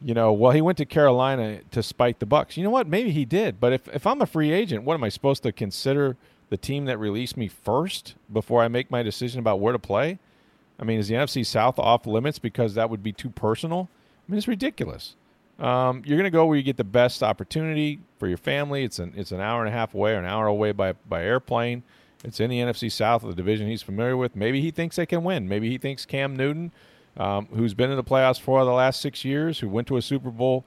you know, well he went to Carolina to spite the Bucs. You know what? Maybe he did, but if if I'm a free agent, what am I supposed to consider the team that released me first before I make my decision about where to play? I mean, is the NFC South off limits because that would be too personal? I mean, it's ridiculous. Um, you're going to go where you get the best opportunity for your family. It's an it's an hour and a half away or an hour away by by airplane. It's in the NFC South, of the division he's familiar with. Maybe he thinks they can win. Maybe he thinks Cam Newton, um, who's been in the playoffs for the last six years, who went to a Super Bowl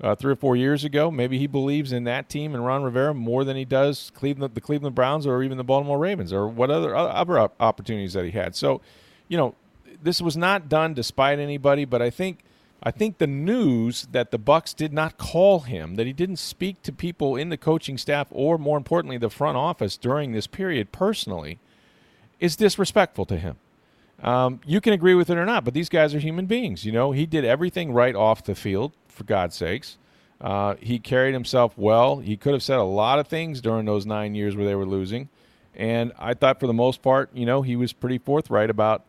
uh, three or four years ago. Maybe he believes in that team and Ron Rivera more than he does Cleveland, the Cleveland Browns, or even the Baltimore Ravens, or what other other opportunities that he had. So, you know, this was not done despite anybody, but I think. I think the news that the Bucs did not call him, that he didn't speak to people in the coaching staff or more importantly the front office during this period personally is disrespectful to him. Um, you can agree with it or not, but these guys are human beings. You know, he did everything right off the field for God's sakes. Uh, he carried himself well. He could have said a lot of things during those nine years where they were losing. And I thought for the most part, you know, he was pretty forthright about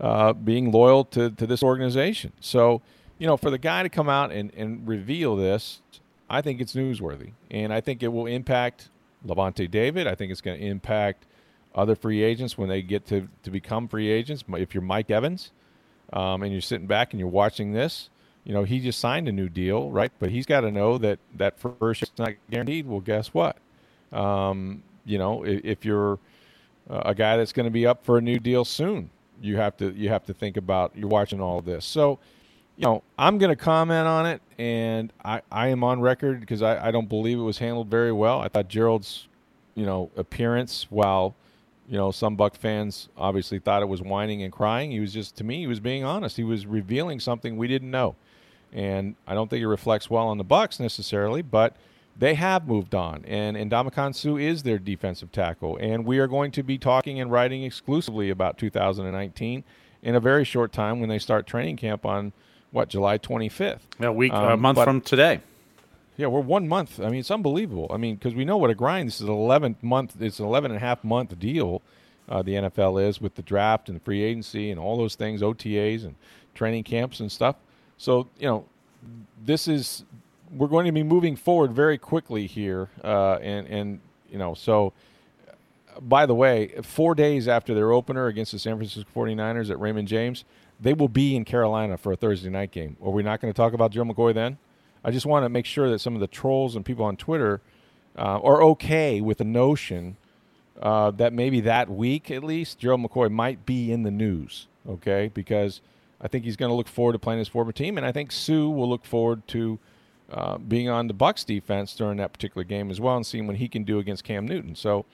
uh, being loyal to, to this organization. So, you know, for the guy to come out and, and reveal this, I think it's newsworthy. And I think it will impact Lavonte David. I think it's going to impact other free agents when they get to, to become free agents. If you're Mike Evans um, and you're sitting back and you're watching this, you know, he just signed a new deal, right? But he's got to know that that first is not guaranteed. Well, guess what? Um, you know, if, if you're a guy that's going to be up for a new deal soon, you have to you have to think about you're watching all this. So, you know, I'm going to comment on it, and I, I am on record because I, I don't believe it was handled very well. I thought Gerald's, you know, appearance, while you know some Buck fans obviously thought it was whining and crying, he was just to me he was being honest. He was revealing something we didn't know and I don't think it reflects well on the Bucs necessarily, but they have moved on, and Ndamukong Suh is their defensive tackle, and we are going to be talking and writing exclusively about 2019 in a very short time when they start training camp on what July 25th. Yeah, a week, um, a month but, from today. Yeah, we're one month. I mean, it's unbelievable. I mean, because we know what a grind. This is an 11th month. It's an 11 and a half month deal. Uh, the NFL is with the draft and the free agency and all those things, OTAs and training camps and stuff. So, you know, this is we're going to be moving forward very quickly here, uh, and and you know so. By the way, four days after their opener against the San Francisco 49ers at Raymond James, they will be in Carolina for a Thursday night game. Are we not going to talk about Joe McCoy then? I just want to make sure that some of the trolls and people on Twitter uh, are okay with the notion uh, that maybe that week at least Joe McCoy might be in the news. Okay, because I think he's going to look forward to playing his former team, and I think Suh will look forward to uh, being on the Bucs defense during that particular game as well, and seeing what he can do against Cam Newton. So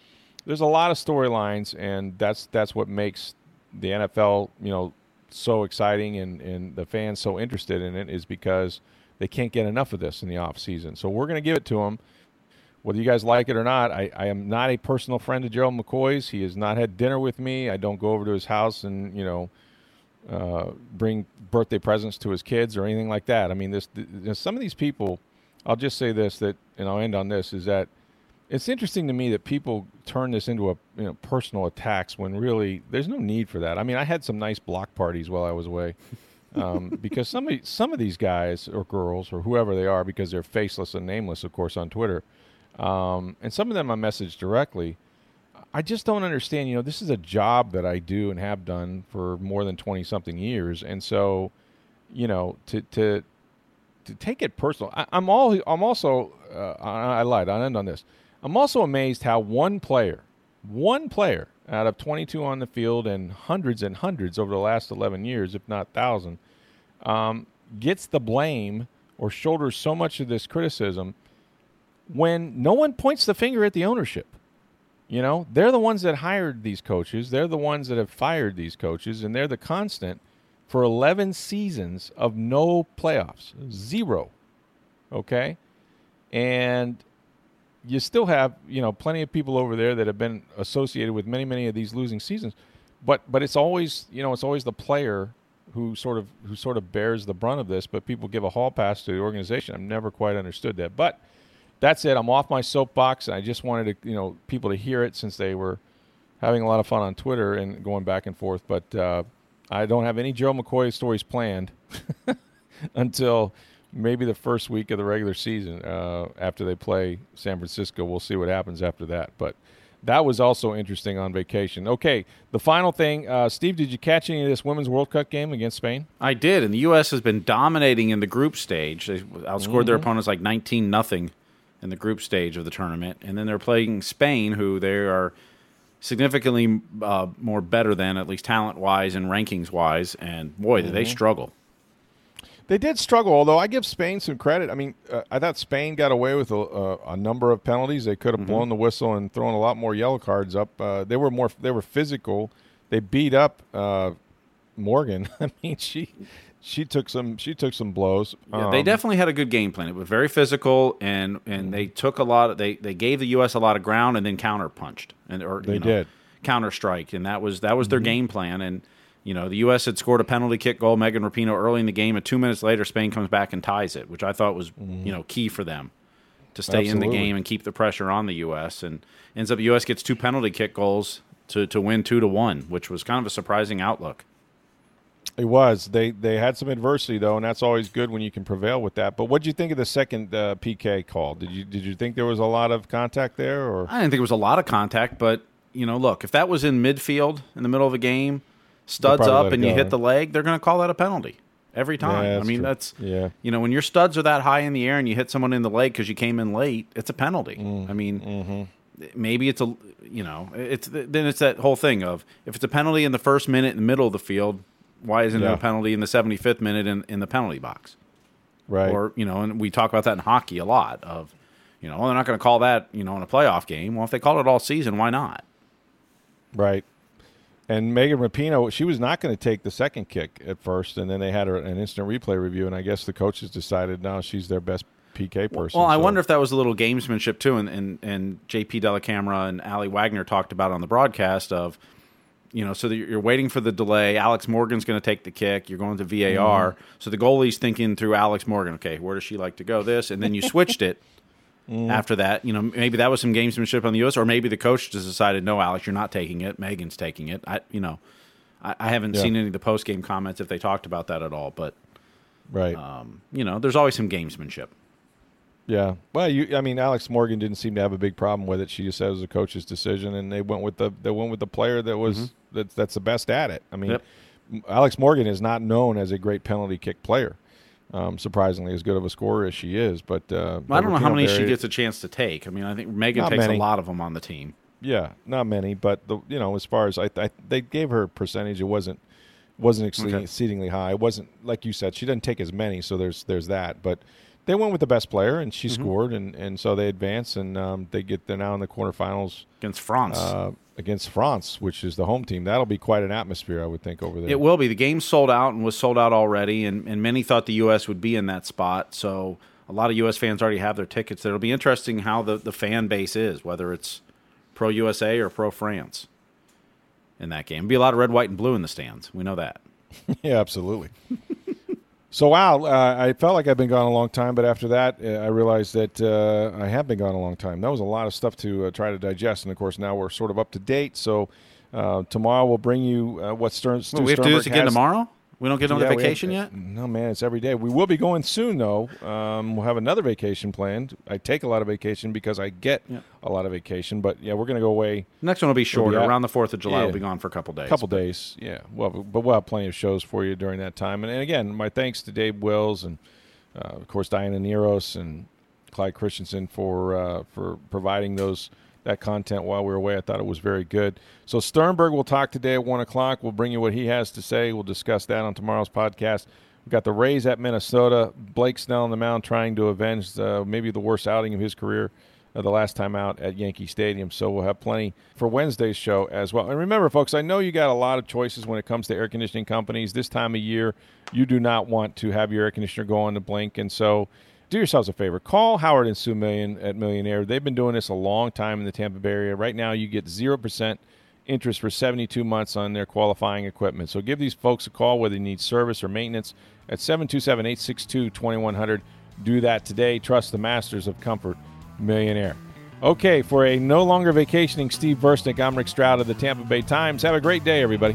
there's a lot of storylines, and that's that's what makes the NFL, you know, so exciting and, and the fans so interested in it is because they can't get enough of this in the off season. So we're going to give it to them. Whether you guys like it or not, I, I am not a personal friend of Gerald McCoy's. He has not had dinner with me. I don't go over to his house and, you know, uh, bring birthday presents to his kids or anything like that. I mean, this, this some of these people. I'll just say this that, and I'll end on this is that it's interesting to me that people turn this into a you know, personal attacks when really there's no need for that. I mean, I had some nice block parties while I was away. um, because some of some of these guys or girls or whoever they are, because they're faceless and nameless, of course, on Twitter, um, and some of them I message directly. I just don't understand. You know, this is a job that I do and have done for more than twenty something years, and so, you know, to to to take it personal. I, am all. I'm also. Uh, I, I lied. I'll end on this. I'm also amazed how one player, one player out of 22 on the field and hundreds and hundreds over the last 11 years, if not thousand, um, gets the blame or shoulders so much of this criticism when no one points the finger at the ownership. You know, they're the ones that hired these coaches. They're the ones that have fired these coaches, and they're the constant for 11 seasons of no playoffs, zero. Okay? And you still have, you know, plenty of people over there that have been associated with many, many of these losing seasons. But but it's always, you know, it's always the player who sort of who sort of bears the brunt of this, but people give a hall pass to the organization. I've never quite understood that. But that's it. I'm off my soapbox. I just wanted to, you know, people to hear it since they were having a lot of fun on Twitter and going back and forth. But uh, I don't have any Joe McCoy stories planned until maybe the first week of the regular season uh, after they play San Francisco. We'll see what happens after that. But that was also interesting on vacation. Okay, the final thing, uh, Steve, did you catch any of this Women's World Cup game against Spain? I did, and the U.S. has been dominating in the group stage. They outscored their opponents like 19 nothing in the group stage of the tournament, and then they're playing Spain, who they are significantly uh, more better than, at least talent wise and rankings wise. And boy, did they struggle. They did struggle, although I give Spain some credit. I mean, uh, I thought Spain got away with a, a, a number of penalties. They could have blown the whistle and thrown a lot more yellow cards up. Uh, they were more, they were physical. They beat up uh, Morgan. I mean, she she took some she took some blows. Yeah, they Um, definitely had a good game plan. It was very physical, and and they took a lot. Of, they they gave the U.S. a lot of ground, and then counter punched, and or They you know, did. counter strike, and that was that was their game plan. And you know, the U.S. had scored a penalty kick goal, Megan Rapinoe, early in the game, and two minutes later, Spain comes back and ties it, which I thought was you know key for them to stay in the game and keep the pressure on the U.S. And ends up the U.S. gets two penalty kick goals to to win two to one, which was kind of a surprising outlook. It was. They they had some adversity though, and that's always good when you can prevail with that. But what did you think of the second uh, PK call? Did you did you think there was a lot of contact there, or I didn't think it was a lot of contact, but you know, look, if that was in midfield in the middle of a game, studs up and you hit huh? the leg, they're going to call that a penalty every time. Yeah, I mean, true. that's Yeah. You know, when your studs are that high in the air and you hit someone in the leg because you came in late, it's a penalty. Mm, I mean, mm-hmm. maybe it's a you know, it's then it's that whole thing of if it's a penalty in the first minute in the middle of the field, why isn't there a penalty in the 75th minute in, in the penalty box? right? Or you know, and we talk about that in hockey a lot. Of you know, well, they're not going to call that you know in a playoff game. Well, if they call it all season, why not? Right. And Megan Rapinoe, she was not going to take the second kick at first, and then they had her, an instant replay review, and I guess the coaches decided now she's their best PK person. Well, I so- wonder if that was a little gamesmanship too, and and, and JP Dellacamera and Aly Wagner talked about on the broadcast of, you know, so that you're waiting for the delay. Alex Morgan's going to take the kick. You're going to VAR, Mm-hmm. so the goalie's thinking through Alex Morgan. Okay, where does she like to go? This, and then you switched it. Mm-hmm. After that, you know, maybe that was some gamesmanship on the U.S., or maybe the coach just decided, no, Alex, you're not taking it. Megan's taking it. I, you know, I, I haven't Yeah. seen any of the post game comments if they talked about that at all, but right. um, you know, there's always some gamesmanship. Yeah. Well, you. I mean, Alex Morgan didn't seem to have a big problem with it. She just said it was a coach's decision, and they went with the they went with the player that was that's that's the best at it. I mean, Yep. Alex Morgan is not known as a great penalty kick player. Um, surprisingly, as good of a scorer as she is, but uh, I don't know how many she gets a chance to take. I mean, I think Megan takes many. a lot of them on the team. Yeah, not many, but the you know as far as I, I they gave her a percentage, it wasn't wasn't exceeding, Okay. exceedingly high. It wasn't like you said. She doesn't take as many, so there's there's that. But they went with the best player, and she Mm-hmm. scored, and, and so they advance, and um, they get they're now in the quarterfinals against France. uh, against France, which is the home team. That'll be quite an atmosphere, I would think, over there. it will be. The game sold out and was sold out already, and, and many thought the U.S. would be in that spot. So a lot of U.S. fans already have their tickets. It'll be interesting how the, the fan base is, whether it's pro USA or pro France in that game. It'll Be a lot of red, white, and blue in the stands. We know that. yeah, absolutely. so, wow, uh, I felt like I've been gone a long time, but after that, uh, I realized that uh, I have been gone a long time. That was a lot of stuff to uh, try to digest, and of course, now we're sort of up to date. So, uh, tomorrow we'll bring you uh, what Stern. Well, we have to do this again has- tomorrow. We don't get on Yeah, the we have- vacation yet. No, man, it's every day. We will be going soon, though. Um, we'll have another vacation planned. I take a lot of vacation because I get Yeah. a lot of vacation. But yeah, we're going to go away Next one will be shorter. out- Around the Fourth of July, Yeah. we'll be gone for a couple days. a couple days. Yeah, well, but we'll have plenty of shows for you during that time. And, and again, my thanks to Dave Wills and uh, of course Diana Nearhos and Clyde Christensen for uh, for providing those that content while we were away. I thought it was very good. So Sternberg will talk today at one o'clock. We'll bring you what he has to say. We'll discuss that on tomorrow's podcast. We've got the Rays at Minnesota. Blake Snell on the mound trying to avenge uh, maybe the worst outing of his career uh, the last time out at Yankee Stadium. So we'll have plenty for Wednesday's show as well. And remember, folks, I know you got a lot of choices when it comes to air conditioning companies. This time of year, you do not want to have your air conditioner go on the blink. And so do yourselves a favor. Call Howard and Sue Million at Million Air. They've been doing this a long time in the Tampa Bay area. Right now, you get 0% interest for 72 months on their qualifying equipment. So give these folks a call whether you need service or maintenance at 727 862 2100. Do that today. Trust the masters of comfort, Million Air. Okay, for a no longer vacationing Steve Versnick, I'm Rick Stroud of the Tampa Bay Times. Have a great day, everybody.